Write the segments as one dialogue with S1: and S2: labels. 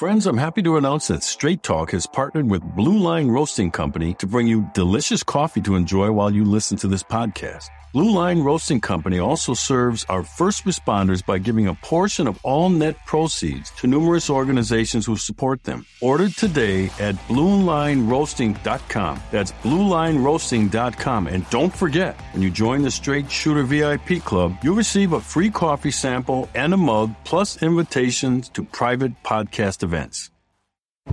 S1: Friends, I'm happy to announce that Straight Talk has partnered with Blue Line Roasting Company to bring you delicious coffee to enjoy while you listen to this podcast. Blue Line Roasting Company also serves our first responders by giving a portion of all net proceeds to numerous organizations who support them. Order today at bluelineroasting.com. That's bluelineroasting.com. And don't forget, when you join the Straight Shooter VIP Club, you'll receive a free coffee sample and a mug, plus invitations to private podcast events.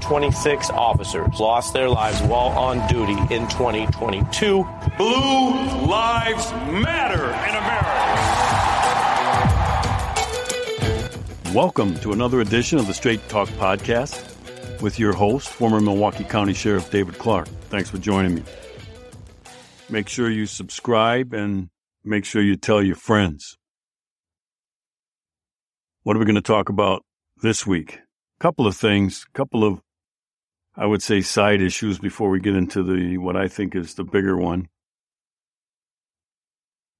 S2: 26 officers lost their lives while on duty in 2022.
S3: Blue Lives Matter in
S1: America. Welcome to another edition of the Straight Talk Podcast with your host, former Milwaukee County Sheriff David Clarke. Thanks for joining me. Make sure you subscribe and make sure you tell your friends. What are we going to talk about this week? Couple of things, couple of I would say side issues before we get into the what I think is the bigger one.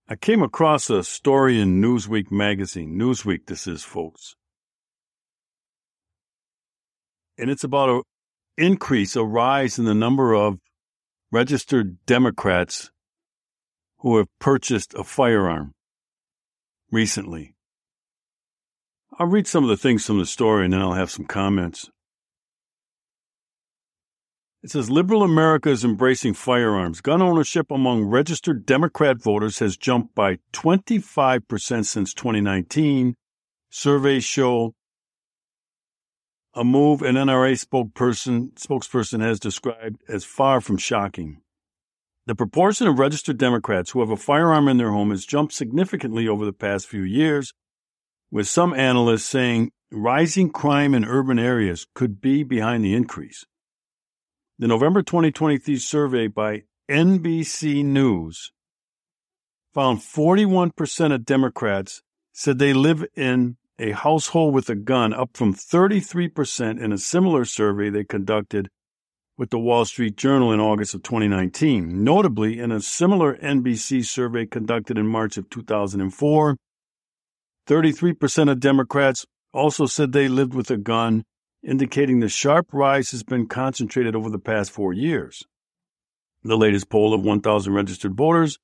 S1: I came across a story in Newsweek magazine. Newsweek, this is, folks. And it's about an increase, a rise in the number of registered Democrats who have purchased a firearm recently. I'll read some of the things from the story and then I'll have some comments. It says liberal America is embracing firearms. Gun ownership among registered Democrat voters has jumped by 25% since 2019. Surveys show a move an NRA spokesperson, spokesperson has described as far from shocking. The proportion of registered Democrats who have a firearm in their home has jumped significantly over the past few years, with some analysts saying rising crime in urban areas could be behind the increase. The November 2023 survey by NBC News found 41% of Democrats said they live in a household with a gun, up from 33% in a similar survey they conducted with the Wall Street Journal in August of 2019. Notably, in a similar NBC survey conducted in March of 2004, 33% of Democrats also said they lived with a gun, indicating the sharp rise has been concentrated over the past four years. The latest poll of 1,000 registered voters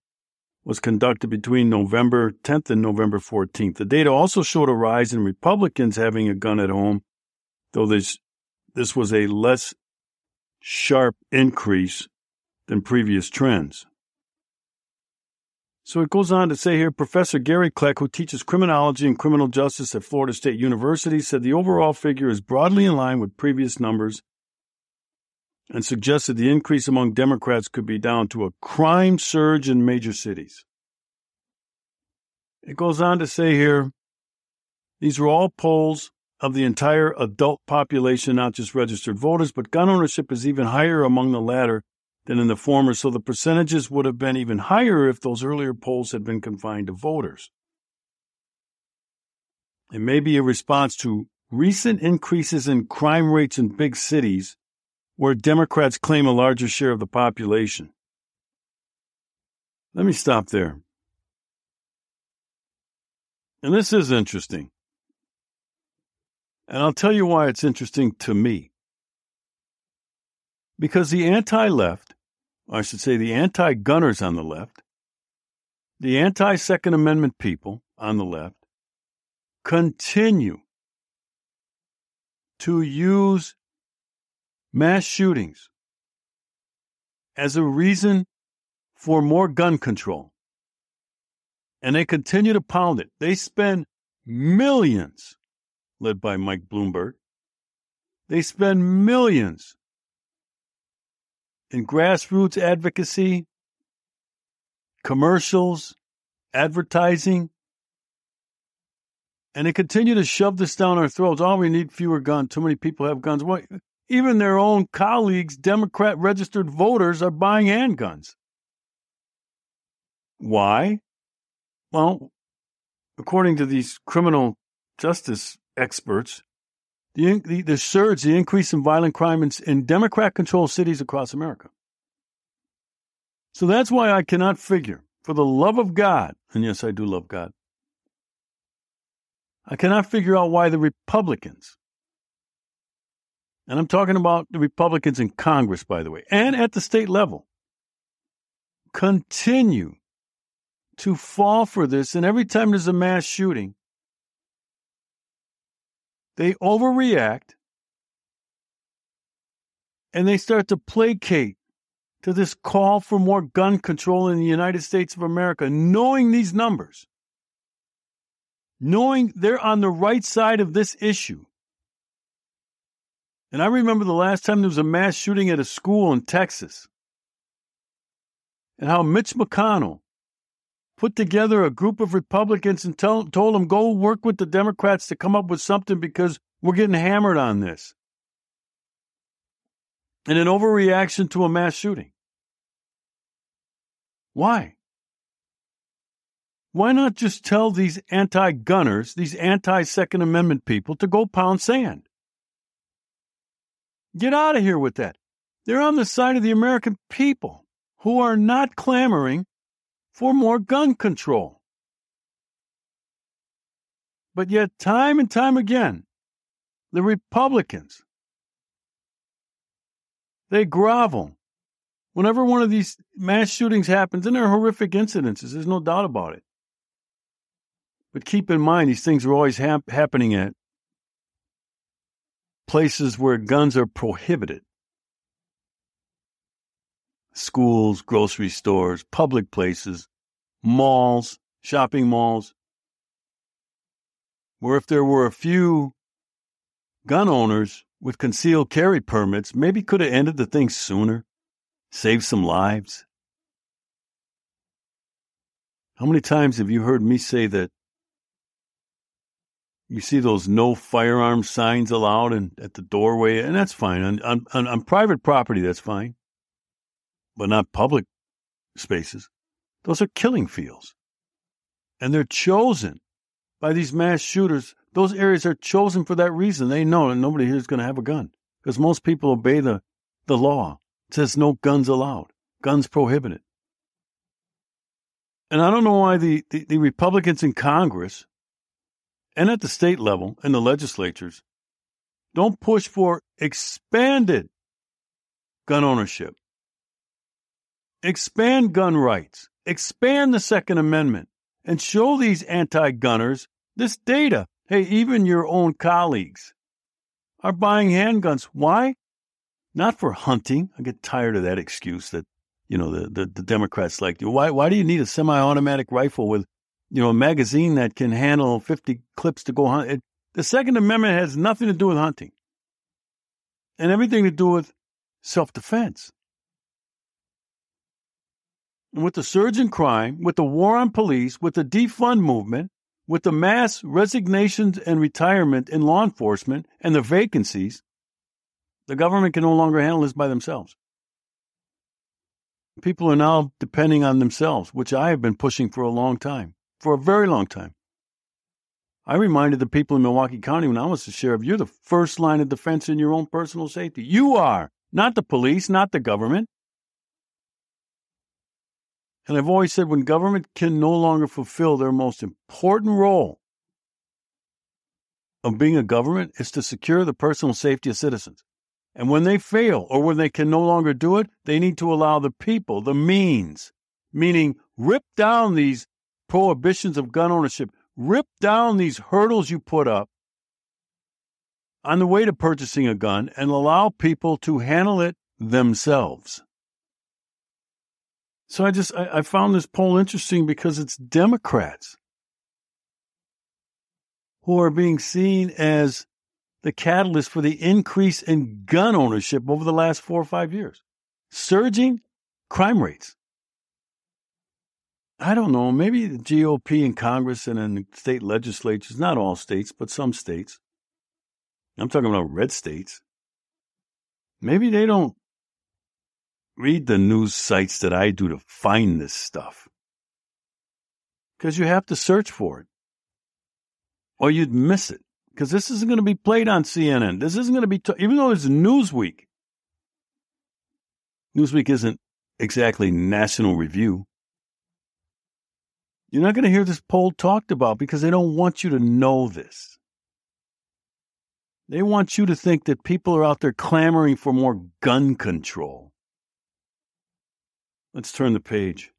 S1: was conducted between November 10th and November 14th. The data also showed a rise in Republicans having a gun at home, though this, this was a less sharp increase than previous trends. So it goes on to say here Professor Gary Kleck, who teaches criminology and criminal justice at Florida State University, said the overall figure is broadly in line with previous numbers and suggested the increase among Democrats could be down to a crime surge in major cities. It goes on to say here these are all polls of the entire adult population, not just registered voters, but gun ownership is even higher among the latter than in the former, so the percentages would have been even higher if those earlier polls had been confined to voters. It may be a response to recent increases in crime rates in big cities where Democrats claim a larger share of the population. Let me stop there. And this is interesting. And I'll tell you why it's interesting to me. Because the anti left, I should say the anti gunners on the left, the anti Second Amendment people on the left, continue to use mass shootings as a reason for more gun control. And they continue to pound it. They spend millions, led by Mike Bloomberg, they spend millions in grassroots advocacy, commercials, advertising, and they continue to shove this down our throats. Oh, we need fewer guns. Too many people have guns. Well, even their own colleagues, Democrat registered voters, are buying handguns. Why? Well, according to these criminal justice experts, the, the, the surge, the increase in violent crime in, in Democrat controlled cities across America. So that's why I cannot figure, for the love of God, and yes, I do love God, I cannot figure out why the Republicans and I'm talking about the Republicans in Congress, by the way, and at the state level, continue to fall for this. And every time there's a mass shooting, they overreact and they start to placate to this call for more gun control in the United States of America, knowing these numbers, knowing they're on the right side of this issue. And I remember the last time there was a mass shooting at a school in Texas, and how Mitch McConnell put together a group of Republicans and tell, told them, go work with the Democrats to come up with something because we're getting hammered on this. And an overreaction to a mass shooting. Why? Why not just tell these anti gunners, these anti Second Amendment people to go pound sand? Get out of here with that. They're on the side of the American people who are not clamoring for more gun control. But yet, time and time again, the Republicans, they grovel whenever one of these mass shootings happens, and they're horrific incidences, there's no doubt about it. But keep in mind, these things are always hap- happening at places where guns are prohibited schools, grocery stores, public places, malls, shopping malls, where if there were a few gun owners with concealed carry permits, maybe could have ended the thing sooner saved some lives? How many times have you heard me say that you see those no firearms signs allowed and at the doorway, and that's fine. On, on, on private property, that's fine, but not public spaces. Those are killing fields. And they're chosen by these mass shooters. Those areas are chosen for that reason. They know that nobody here is going to have a gun because most people obey the, the law It says no guns allowed, guns prohibited. And I don't know why the, the, the Republicans in Congress and at the state level and the legislatures don't push for expanded gun ownership, expand gun rights, expand the Second Amendment, and show these anti gunners this data. Hey, even your own colleagues are buying handguns. Why? not for hunting. I get tired of that excuse that, you know, the, the, the Democrats like. Why, why do you need a semi automatic rifle with, you know, a magazine that can handle 50 clips to go hunt? It, the Second Amendment has nothing to do with hunting and everything to do with self defense. With the surge in crime, with the war on police, with the defund movement, with the mass resignations and retirement in law enforcement and the vacancies, the government can no longer handle this by themselves. People are now depending on themselves, which I have been pushing for a long time, for a very long time. I reminded the people in Milwaukee County when I was the sheriff, you're the first line of defense in your own personal safety. You are, not the police, not the government. And I've always said when government can no longer fulfill their most important role of being a government is to secure the personal safety of citizens. And when they fail or when they can no longer do it, they need to allow the people the means, meaning rip down these prohibitions of gun ownership, rip down these hurdles you put up on the way to purchasing a gun and allow people to handle it themselves. So I just I, I found this poll interesting because it's Democrats who are being seen as the catalyst for the increase in gun ownership over the last four or five years. Surging crime rates. I don't know, maybe the GOP in Congress and in state legislatures, not all states, but some states. I'm talking about red states. Maybe they don't read the news sites that I do to find this stuff. Because you have to search for it, or you'd miss it because this isn't going to be played on CNN. This isn't going to be, t- even though it's Newsweek. Newsweek isn't exactly national review. You're not going to hear this poll talked about because they don't want you to know this. They want you to think that people are out there clamoring for more gun control. Let's turn the page.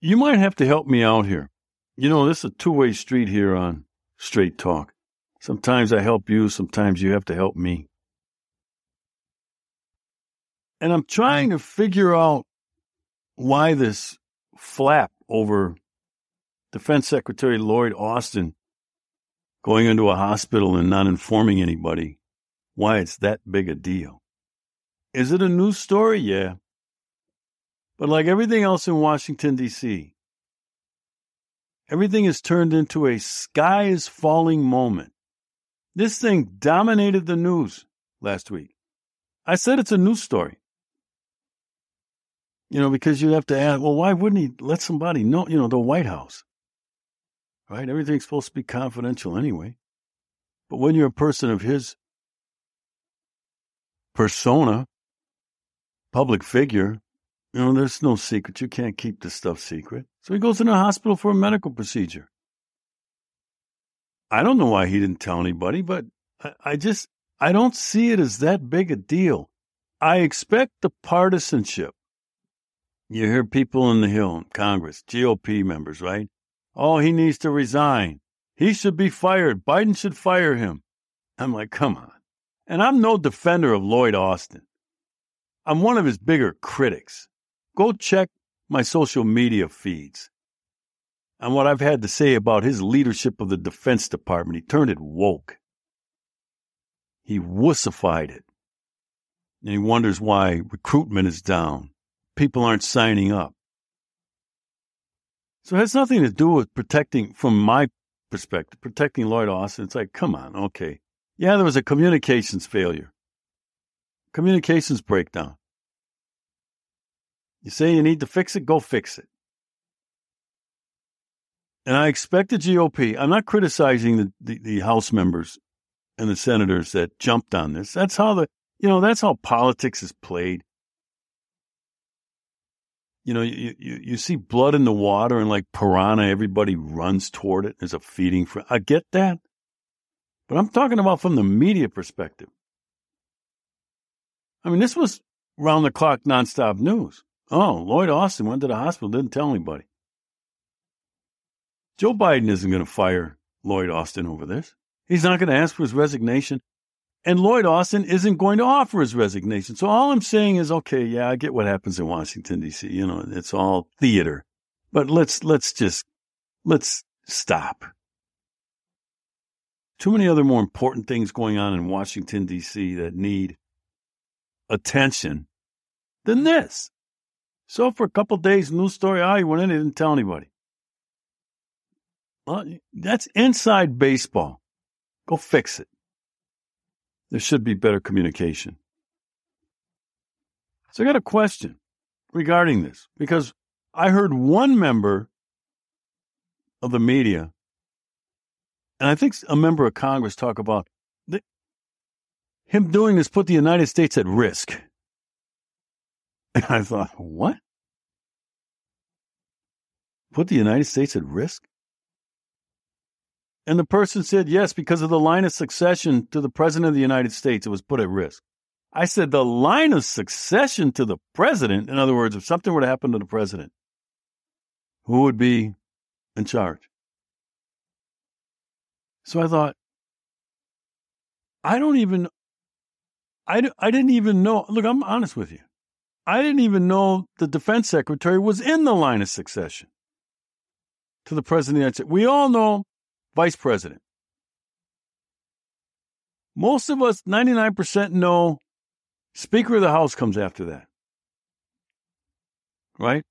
S1: You might have to help me out here. You know, this is a two way street here on Straight Talk. Sometimes I help you, sometimes you have to help me. And I'm trying to figure out why this flap over Defense Secretary Lloyd Austin going into a hospital and not informing anybody why it's that big a deal. Is it a news story? Yeah. But like everything else in Washington, D.C., everything is turned into a sky is falling moment. This thing dominated the news last week. I said it's a news story. You know, because you have to ask, well, why wouldn't he let somebody know, you know, the White House? Right? Everything's supposed to be confidential anyway. But when you're a person of his persona, public figure, you know, there's no secret. You can't keep this stuff secret. So he goes into the hospital for a medical procedure. I don't know why he didn't tell anybody, but I, I just, I don't see it as that big a deal. I expect the partisanship. You hear people in the Hill, Congress, GOP members, right? Oh, he needs to resign. He should be fired. Biden should fire him. I'm like, come on. And I'm no defender of Lloyd Austin. I'm one of his bigger critics. Go check my social media feeds and what I've had to say about his leadership of the Defense Department. He turned it woke. He wussified it. And he wonders why recruitment is down. People aren't signing up. So it has nothing to do with protecting, from my perspective, protecting Lloyd Austin. It's like, come on, okay. Yeah, there was a communications failure, communications breakdown. You say you need to fix it, go fix it. And I expect the GOP, I'm not criticizing the, the, the, House members and the senators that jumped on this. That's how the, you know, that's how politics is played. You know, you, you, you see blood in the water and like piranha, everybody runs toward it. There's a feeding for, I get that. But I'm talking about from the media perspective. I mean, this was round the clock nonstop news. Oh, Lloyd Austin went to the hospital, didn't tell anybody. Joe Biden isn't going to fire Lloyd Austin over this. He's not going to ask for his resignation. And Lloyd Austin isn't going to offer his resignation. So all I'm saying is, okay, yeah, I get what happens in Washington, D.C. You know, it's all theater. But let's, let's just, let's stop. Too many other more important things going on in Washington, D.C. that need attention than this. So for a couple days, news story, he went in and didn't tell anybody. Well, that's inside baseball. Go fix it. There should be better communication. So I got a question regarding this because I heard one member of the media, and I think a member of Congress talk about the, him doing this put the United States at risk. And I thought, what? Put the United States at risk? And the person said, yes, because of the line of succession to the President of the United States, it was put at risk. I said, the line of succession to the President, in other words, if something were to happen to the President, who would be in charge? So I thought, I don't even, I, I didn't even know. Look, I'm honest with you. I didn't even know the defense secretary was in the line of succession to the president of the United States. We all know vice president. Most of us, 99%, know Speaker of the House comes after that. Right?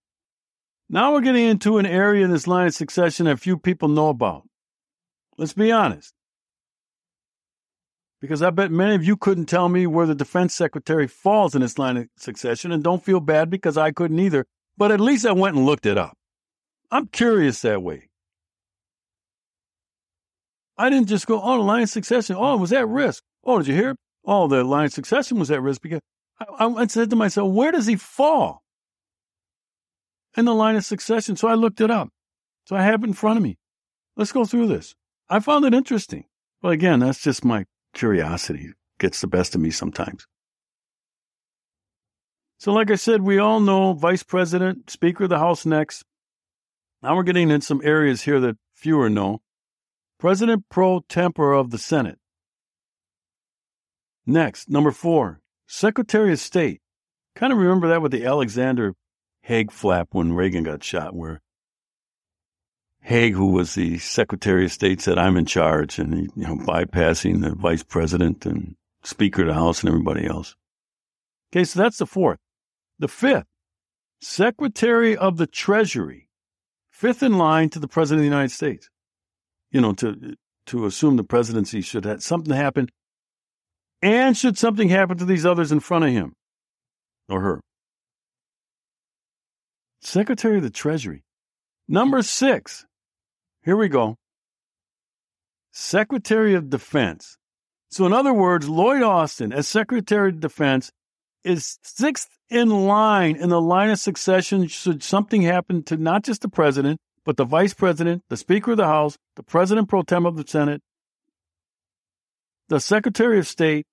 S1: Now we're getting into an area in this line of succession that few people know about. Let's be honest. Because I bet many of you couldn't tell me where the defense secretary falls in this line of succession, and don't feel bad because I couldn't either, but at least I went and looked it up. I'm curious that way. I didn't just go, oh, the line of succession, oh, it was at risk. Oh, did you hear? Oh, the line of succession was at risk because I, I said to myself, where does he fall in the line of succession? So I looked it up. So I have it in front of me. Let's go through this. I found it interesting. But again, that's just my curiosity gets the best of me sometimes. So, like I said, we all know Vice President, Speaker of the House next. Now we're getting in some areas here that fewer know. President pro tempore of the Senate. Next, number four, Secretary of State. Kind of remember that with the Alexander Haig flap when Reagan got shot, where Haig, who was the Secretary of State, said, I'm in charge, and he, you know, bypassing the Vice President and Speaker of the House and everybody else. Okay, so that's the fourth. The fifth, Secretary of the Treasury, fifth in line to the President of the United States. You know, to to assume the presidency should have something happen, and should something happen to these others in front of him or her. Secretary of the Treasury. Number six. Here we go. Secretary of Defense. So, in other words, Lloyd Austin, as Secretary of Defense, is sixth in line in the line of succession should something happen to not just the president, but the vice president, the Speaker of the House, the President pro tem of the Senate, the Secretary of State,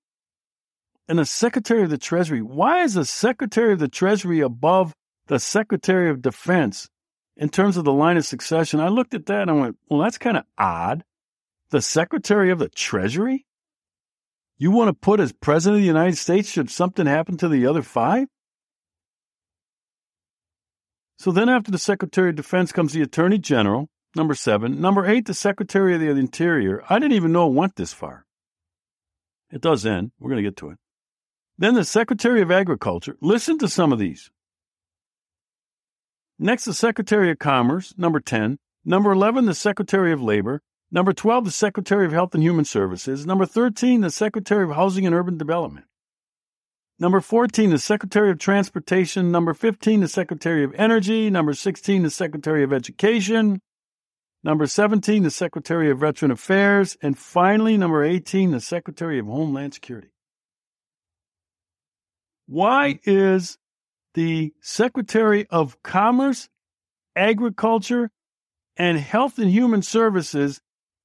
S1: and the Secretary of the Treasury. Why is the Secretary of the Treasury above the Secretary of Defense in terms of the line of succession? I looked at that and I went, well, that's kind of odd. The Secretary of the Treasury? You want to put as President of the United States should something happen to the other five? So then, after the Secretary of Defense comes the Attorney General, number seven. Number eight, the Secretary of the Interior. I didn't even know it went this far. It does end. We're going to get to it. Then the Secretary of Agriculture. Listen to some of these. Next, the Secretary of Commerce, number 10. Number 11, the Secretary of Labor. Number 12, the Secretary of Health and Human Services. Number 13, the Secretary of Housing and Urban Development. Number 14, the Secretary of Transportation. Number 15, the Secretary of Energy. Number 16, the Secretary of Education. Number 17, the Secretary of Veteran Affairs. And finally, number 18, the Secretary of Homeland Security. Why is the Secretary of Commerce, Agriculture, and Health and Human Services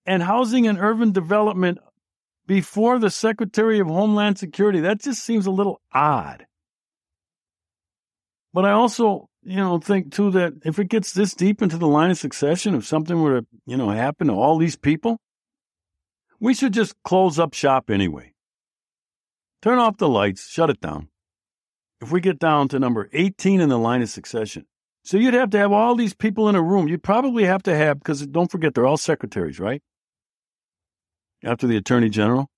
S1: and Housing and Urban Development before the Secretary of Homeland Security. That just seems a little odd. But I also, you know, think too that if it gets this deep into the line of succession, if something were to, you know, happen to all these people, we should just close up shop anyway. Turn off the lights, shut it down. If we get down to number 18 in the line of succession, so you'd have to have all these people in a room. You'd probably have to have, because don't forget, they're all secretaries, right? after the Attorney General?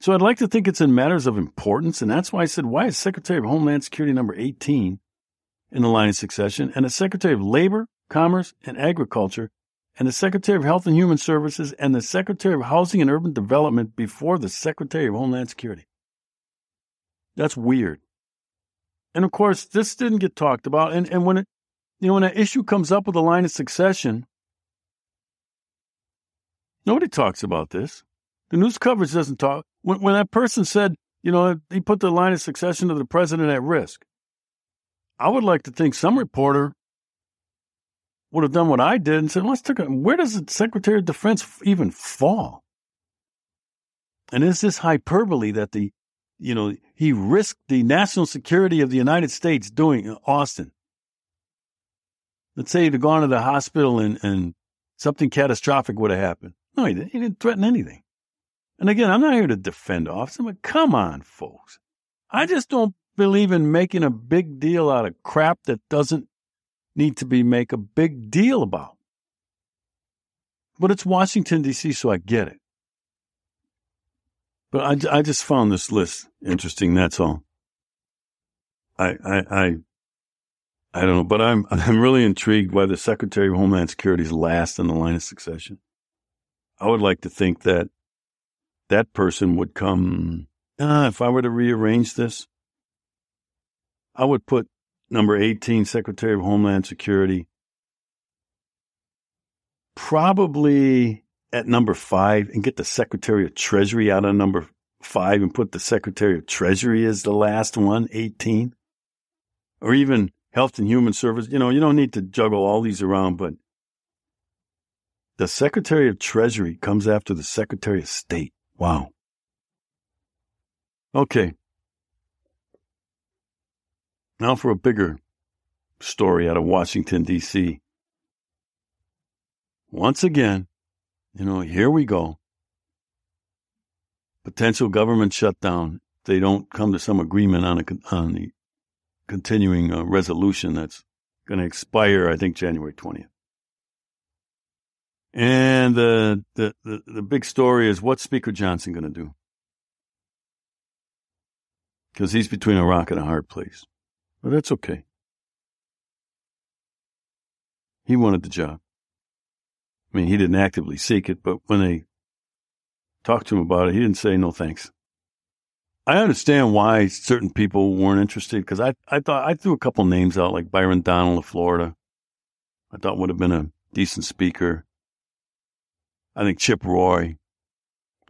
S1: So I'd like to think it's in matters of importance, and that's why I said, why is Secretary of Homeland Security number 18 in the line of succession, and the Secretary of Labor, Commerce, and Agriculture, and the Secretary of Health and Human Services, and the Secretary of Housing and Urban Development before the Secretary of Homeland Security? That's weird. And of course, this didn't get talked about. And, and when it, you know, when an issue comes up with a line of succession, Nobody talks about this. The news coverage doesn't talk. When, when that person said, you know, he put the line of succession of the president at risk, I would like to think some reporter would have done what I did and said, let's take a, where does the Secretary of Defense even fall? And is this hyperbole that the, you know, he risked the national security of the United States doing uh, Austin? Let's say he'd have gone to the hospital and, and something catastrophic would have happened. No, he didn't. He didn't threaten anything. And again, I'm not here to defend Austin, but come on, folks. I just don't believe in making a big deal out of crap that doesn't need to be make a big deal about. But it's Washington D.C., so I get it. But I, I just found this list interesting. That's all. I, I, I, I don't know, but I'm, I'm really intrigued why the Secretary of Homeland Security is last in the line of succession. I would like to think that that person would come. Uh, if I were to rearrange this, I would put number 18, Secretary of Homeland Security, probably at number five and get the Secretary of Treasury out of number five and put the Secretary of Treasury as the last one, 18. Or even Health and Human Service. You know, you don't need to juggle all these around, but the Secretary of Treasury comes after the Secretary of State. Wow. Okay. Now for a bigger story out of Washington, D.C. Once again, you know, here we go. Potential government shutdown. They don't come to some agreement on, a, on the continuing uh, resolution that's going to expire, I think, January 20th. And the, the, the, the big story is what's Speaker Johnson going to do? Because he's between a rock and a hard place. But that's okay. He wanted the job. I mean, he didn't actively seek it, but when they talked to him about it, he didn't say no thanks. I understand why certain people weren't interested because I, I thought I threw a couple names out like Byron Donald of Florida. I thought would have been a decent speaker. I think Chip Roy.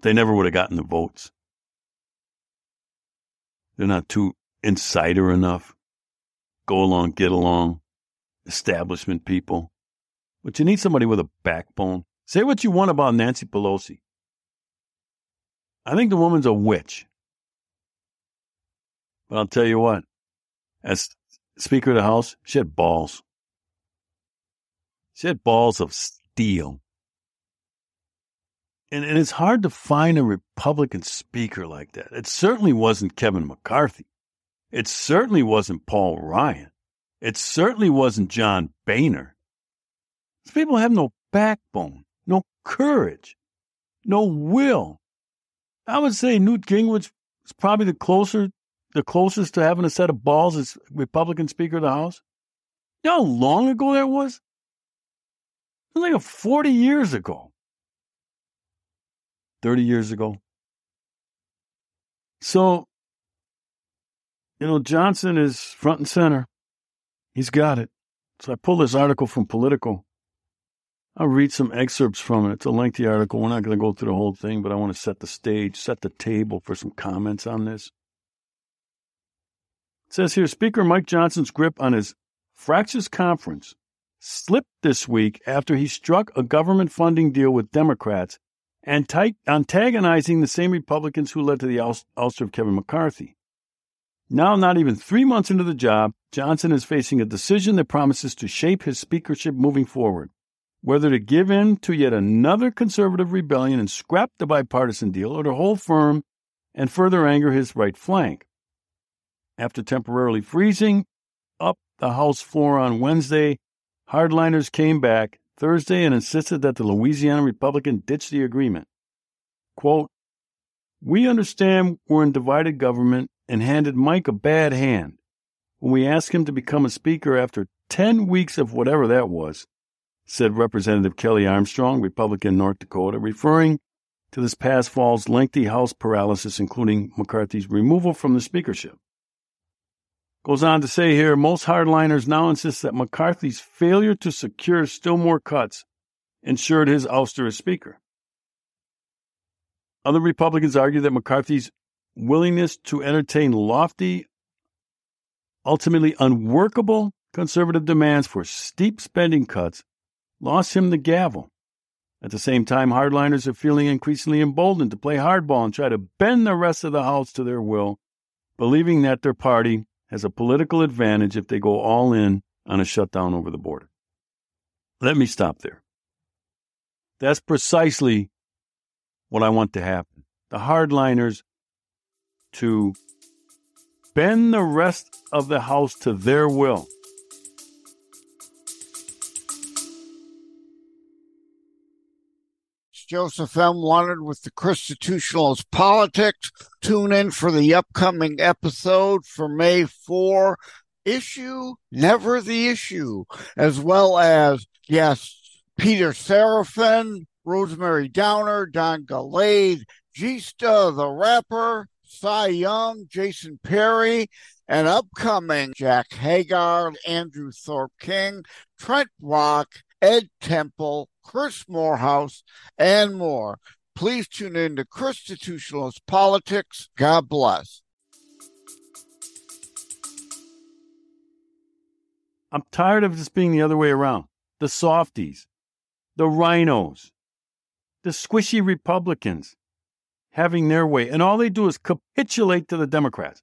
S1: They never would have gotten the votes. They're not too insider enough. Go along, get along, establishment people. But you need somebody with a backbone. Say what you want about Nancy Pelosi. I think the woman's a witch. But I'll tell you what, as Speaker of the House, she had balls. She had balls of steel. And, and it's hard to find a Republican speaker like that. It certainly wasn't Kevin McCarthy. It certainly wasn't Paul Ryan. It certainly wasn't John Boehner. People have no backbone, no courage, no will. I would say Newt Gingrich is probably the closer, the closest to having a set of balls as Republican Speaker of the House. You know how long ago that was? It was like 40 years ago. 30 years ago. So, you know, Johnson is front and center. He's got it. So I pulled this article from Politico. I'll read some excerpts from it. It's a lengthy article. We're not going to go through the whole thing, but I want to set the stage, set the table for some comments on this. It says here Speaker Mike Johnson's grip on his fractious conference slipped this week after he struck a government funding deal with Democrats and antagonizing the same Republicans who led to the ouster of Kevin McCarthy. Now, not even three months into the job, Johnson is facing a decision that promises to shape his speakership moving forward whether to give in to yet another conservative rebellion and scrap the bipartisan deal or to hold firm and further anger his right flank. After temporarily freezing up the House floor on Wednesday, hardliners came back Thursday and insisted that the Louisiana Republican ditch the agreement. Quote, We understand we're in divided government and handed Mike a bad hand when we asked him to become a speaker after 10 weeks of whatever that was said Representative Kelly Armstrong, Republican North Dakota, referring to this past fall's lengthy House paralysis, including McCarthy's removal from the speakership. Goes on to say here most hardliners now insist that McCarthy's failure to secure still more cuts ensured his ouster as Speaker. Other Republicans argue that McCarthy's willingness to entertain lofty, ultimately unworkable conservative demands for steep spending cuts lost him the gavel. At the same time, hardliners are feeling increasingly emboldened to play hardball and try to bend the rest of the House to their will, believing that their party has a political advantage if they go all in on a shutdown over the border. Let me stop there. That's precisely what I want to happen. The hardliners to bend the rest of the House to their will.
S4: Joseph M. Wanted with the Constitutionalist Politics. Tune in for the upcoming episode for May 4. Issue, never the issue, as well as guests Peter Seraphin, Rosemary Downer, Don Gallade, Gista the rapper, Cy Young, Jason Perry, and upcoming Jack Hagar, Andrew Thorpe King, Trent Rock, Ed Temple, Chris Morehouse, and more. Please tune in to Constitutionalist Politics. God bless.
S1: I'm tired of this being the other way around. The softies, the RINOs, the squishy Republicans having their way. And all they do is capitulate to the Democrats.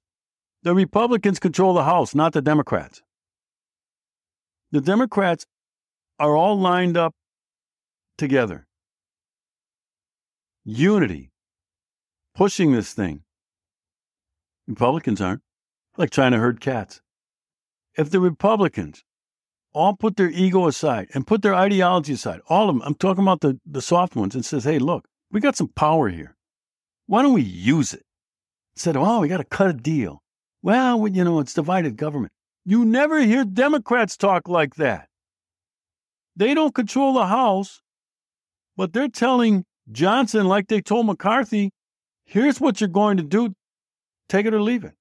S1: The Republicans control the House, not the Democrats. The Democrats are all lined up together. Unity, pushing this thing. Republicans aren't, like trying to herd cats. If the Republicans all put their ego aside and put their ideology aside, all of them, I'm talking about the, the soft ones, and says, hey, look, we got some power here. Why don't we use it? Said, oh, we got to cut a deal. Well, you know, it's divided government. You never hear Democrats talk like that. They don't control the House, but they're telling Johnson, like they told McCarthy, here's what you're going to do take it or leave it.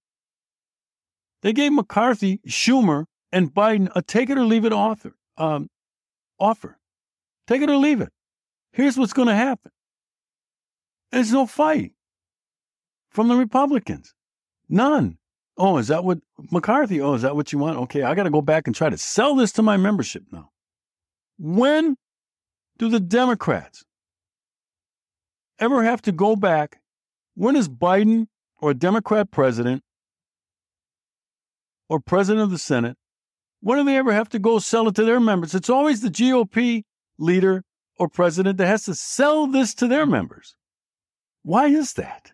S1: They gave McCarthy, Schumer, and Biden a take it or leave it offer. Um, offer. Take it or leave it. Here's what's going to happen. There's no fight from the Republicans. None. Oh, is that what McCarthy? Oh, is that what you want? Okay, I got to go back and try to sell this to my membership now. When do the Democrats ever have to go back? When is Biden or a Democrat president or president of the Senate, when do they ever have to go sell it to their members? It's always the GOP leader or president that has to sell this to their members. Why is that?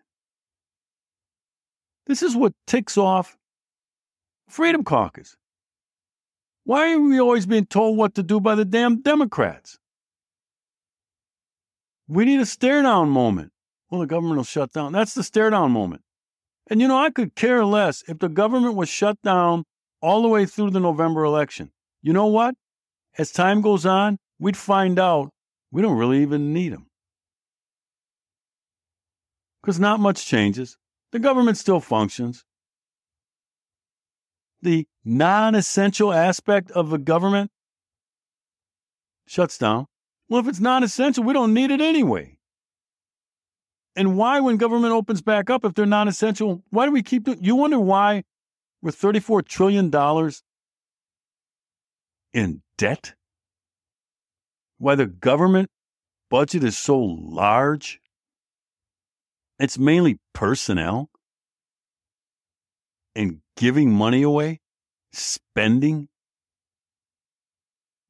S1: This is what ticks off Freedom Caucus. Why are we always being told what to do by the damn Democrats? We need a stare down moment. Well, the government will shut down. That's the stare down moment. And you know, I could care less if the government was shut down all the way through the November election. You know what? As time goes on, we'd find out we don't really even need them. Because not much changes. The government still functions. The non essential aspect of the government shuts down. Well, if it's non essential, we don't need it anyway. And why, when government opens back up, if they're non essential, why do we keep doing You wonder why we're $34 trillion in debt? Why the government budget is so large? It's mainly personnel and giving money away, spending.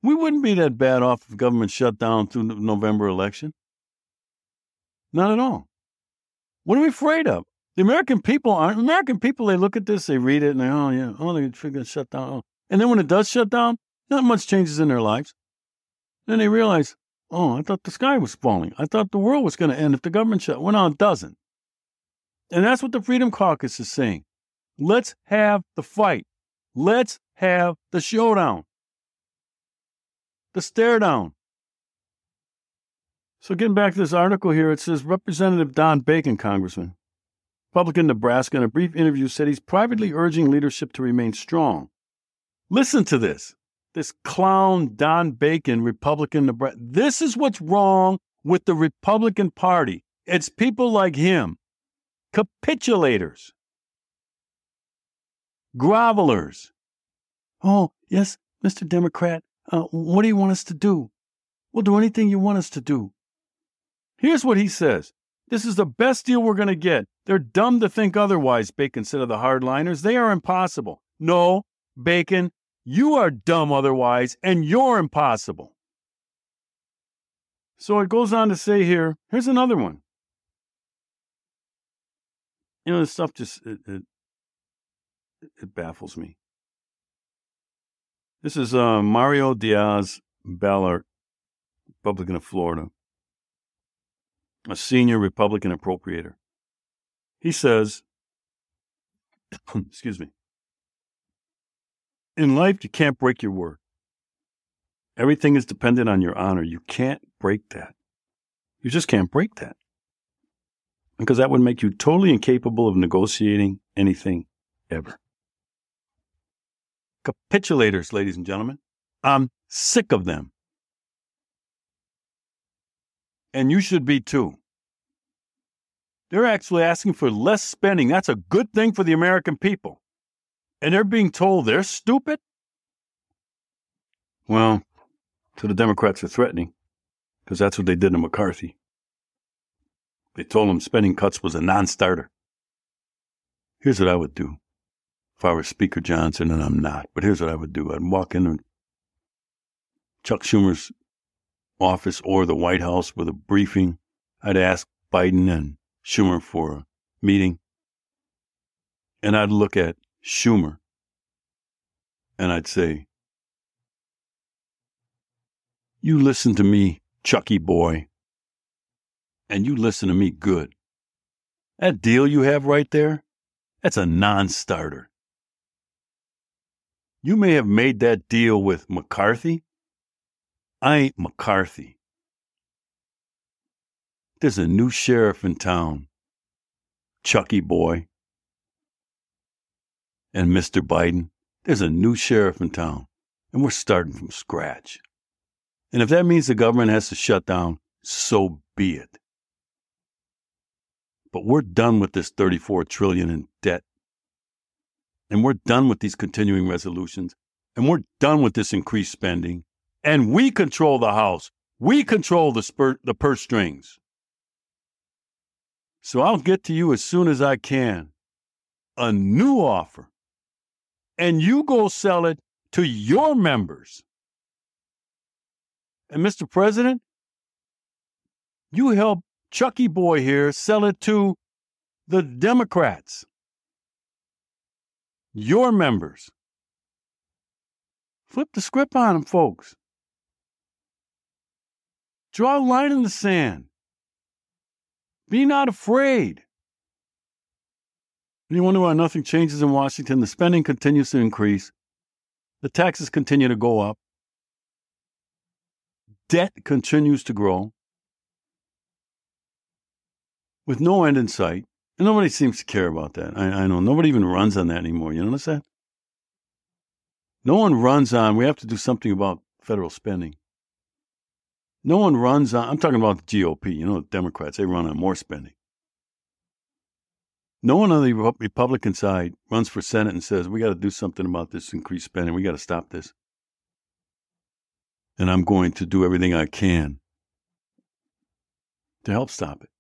S1: We wouldn't be that bad off if government shut down through the November election. Not at all. What are we afraid of? The American people aren't. American people, they look at this, they read it, and they, oh, yeah, oh, they're going to shut down. Oh. And then when it does shut down, not much changes in their lives. Then they realize, oh, I thought the sky was falling. I thought the world was going to end if the government shut. Well, no, it doesn't. And that's what the Freedom Caucus is saying. Let's have the fight. Let's have the showdown, the stare down. So, getting back to this article here, it says Representative Don Bacon, Congressman, Republican Nebraska, in a brief interview said he's privately urging leadership to remain strong. Listen to this. This clown Don Bacon, Republican Nebraska. This is what's wrong with the Republican Party. It's people like him, capitulators, grovelers. Oh, yes, Mr. Democrat, uh, what do you want us to do? We'll do anything you want us to do. Here's what he says This is the best deal we're going to get. They're dumb to think otherwise, Bacon said of the hardliners. They are impossible. No, Bacon, you are dumb otherwise, and you're impossible. So it goes on to say here here's another one. You know, this stuff just, it, it, it baffles me. This is uh, Mario Diaz Balart, Republican of Florida a senior Republican appropriator. He says, excuse me, in life, you can't break your word. Everything is dependent on your honor. You can't break that. You just can't break that. Because that would make you totally incapable of negotiating anything ever. Capitulators, ladies and gentlemen. I'm sick of them and you should be too. They're actually asking for less spending. That's a good thing for the American people. And they're being told they're stupid? Well, so the Democrats are threatening. because that's what they did to McCarthy. They told him spending cuts was a non starter. Here's what I would do if I were Speaker Johnson, and I'm not, but here's what I would do I'd walk into Chuck Schumer's office or the White House with a briefing. I'd ask Biden and Schumer for a meeting. And I'd look at Schumer and I'd say, You listen to me, Chucky boy, and you listen to me good. That deal you have right there, that's a non starter. You may have made that deal with McCarthy. I ain't McCarthy. There's a new sheriff in town, Chucky boy. And Mr. Biden, there's a new sheriff in town, and we're starting from scratch. And if that means the government has to shut down, so be it. But we're done with this 34 trillion in debt. And we're done with these continuing resolutions. And we're done with this increased spending. And we control the House. We control the, spur- the purse strings. So I'll get to you as soon as I can. A new offer. And you go sell it to your members. And Mr. President, you help Chucky Boy here sell it to the Democrats, your members. Flip the script on them, folks. Draw a line in the sand. Be not afraid. You wonder why nothing changes in Washington? The spending continues to increase, the taxes continue to go up, debt continues to grow with no end in sight. Nobody seems to care about that. I, I know nobody even runs on that anymore. You notice that? No one runs on, we have to do something about federal spending. No one runs on, I'm talking about the GOP, you know, the Democrats, they run on more spending. No one on the Republican side runs for Senate and says, we got to do something about this increased spending. We got to stop this and I'm going to do everything I can to help stop it.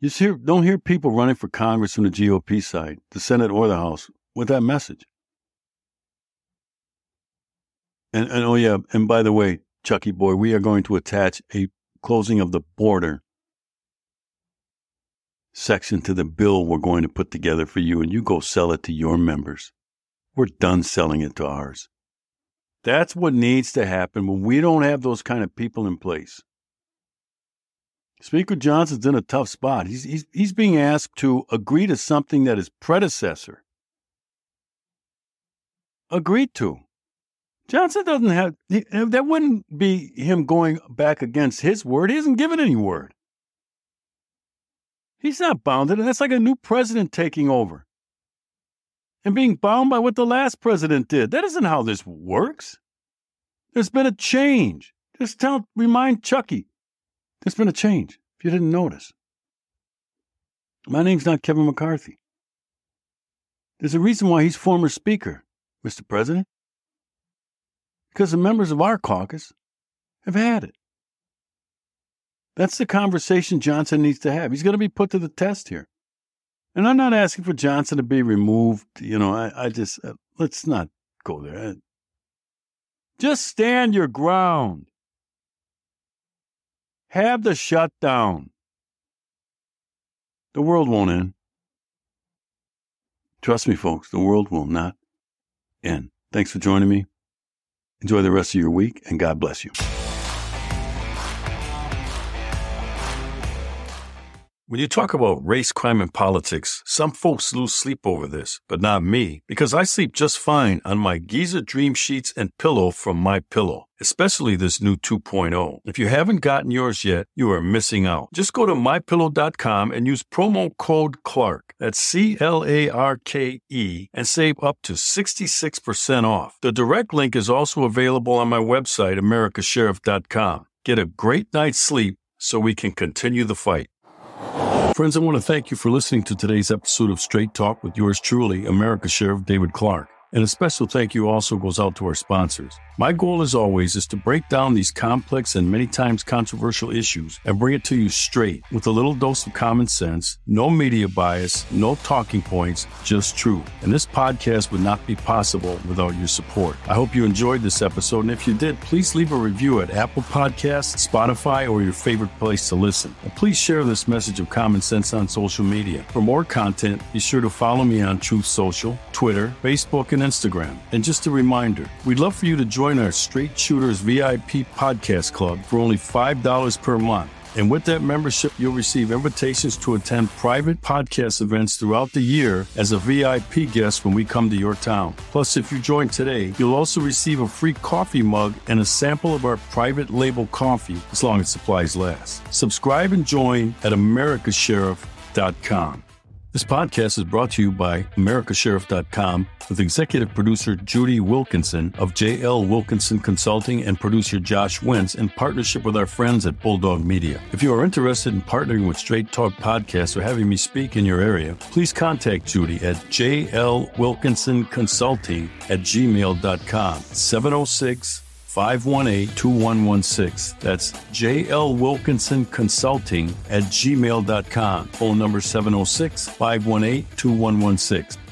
S1: You hear, don't hear people running for Congress from the GOP side, the Senate or the House, with that message. And, and oh yeah, and by the way, Chucky boy, we are going to attach a closing of the border section to the bill we're going to put together for you, and you go sell it to your members. We're done selling it to ours. That's what needs to happen when we don't have those kind of people in place. Speaker Johnson's in a tough spot. He's, he's, he's being asked to agree to something that his predecessor agreed to. Johnson doesn't have, that wouldn't be him going back against his word. He hasn't given any word. He's not bounded, and that's like a new president taking over and being bound by what the last president did. That isn't how this works. There's been a change. Just tell, remind Chucky, there's been a change if you didn't notice. My name's not Kevin McCarthy. There's a reason why he's former Speaker, Mr. President. Because the members of our caucus have had it. That's the conversation Johnson needs to have. He's going to be put to the test here. And I'm not asking for Johnson to be removed. You know, I, I just, uh, let's not go there. Just stand your ground. Have the shutdown. The world won't end. Trust me, folks, the world will not end. Thanks for joining me. Enjoy the rest of your week, and God bless you. When you talk about race, crime, and politics, some folks lose sleep over this, but not me, because I sleep just fine on my Giza Dream Sheets and pillow from My Pillow, especially this new 2.0. If you haven't gotten yours yet, you are missing out. Just go to mypillow.com and use promo code Clarke. That's C L A R K E and save up to 66% off. The direct link is also available on my website, americasheriff.com. Get a great night's sleep so we can continue the fight. Friends, I want to thank you for listening to today's episode of Straight Talk with yours truly, America Sheriff David Clarke. And a special thank you also goes out to our sponsors. My goal, as always, is to break down these complex and many times controversial issues and bring it to you straight with a little dose of common sense, no media bias, no talking points, just truth. And this podcast would not be possible without your support. I hope you enjoyed this episode, and if you did, please leave a review at Apple Podcasts, Spotify, or your favorite place to listen. And please share this message of common sense on social media. For more content, be sure to follow me on Truth Social, Twitter, Facebook, and Instagram. And just a reminder, we'd love for you to join our Straight Shooters VIP podcast club for only $5 per month. And with that membership, you'll receive invitations to attend private podcast events throughout the year as a VIP guest when we come to your town. Plus, if you join today, you'll also receive a free coffee mug and a sample of our private label coffee as long as supplies last. Subscribe and join at americasheriff.com. This podcast is brought to you by AmericaSheriff.com with executive producer Judy Wilkinson of JL Wilkinson Consulting and producer Josh Wentz in partnership with our friends at Bulldog Media. If you are interested in partnering with Straight Talk Podcasts or having me speak in your area, please contact Judy at JL Wilkinson Consulting at gmail.com 706 518 2116. That's JL Wilkinson Consulting at gmail.com. Phone number 706 518 2116.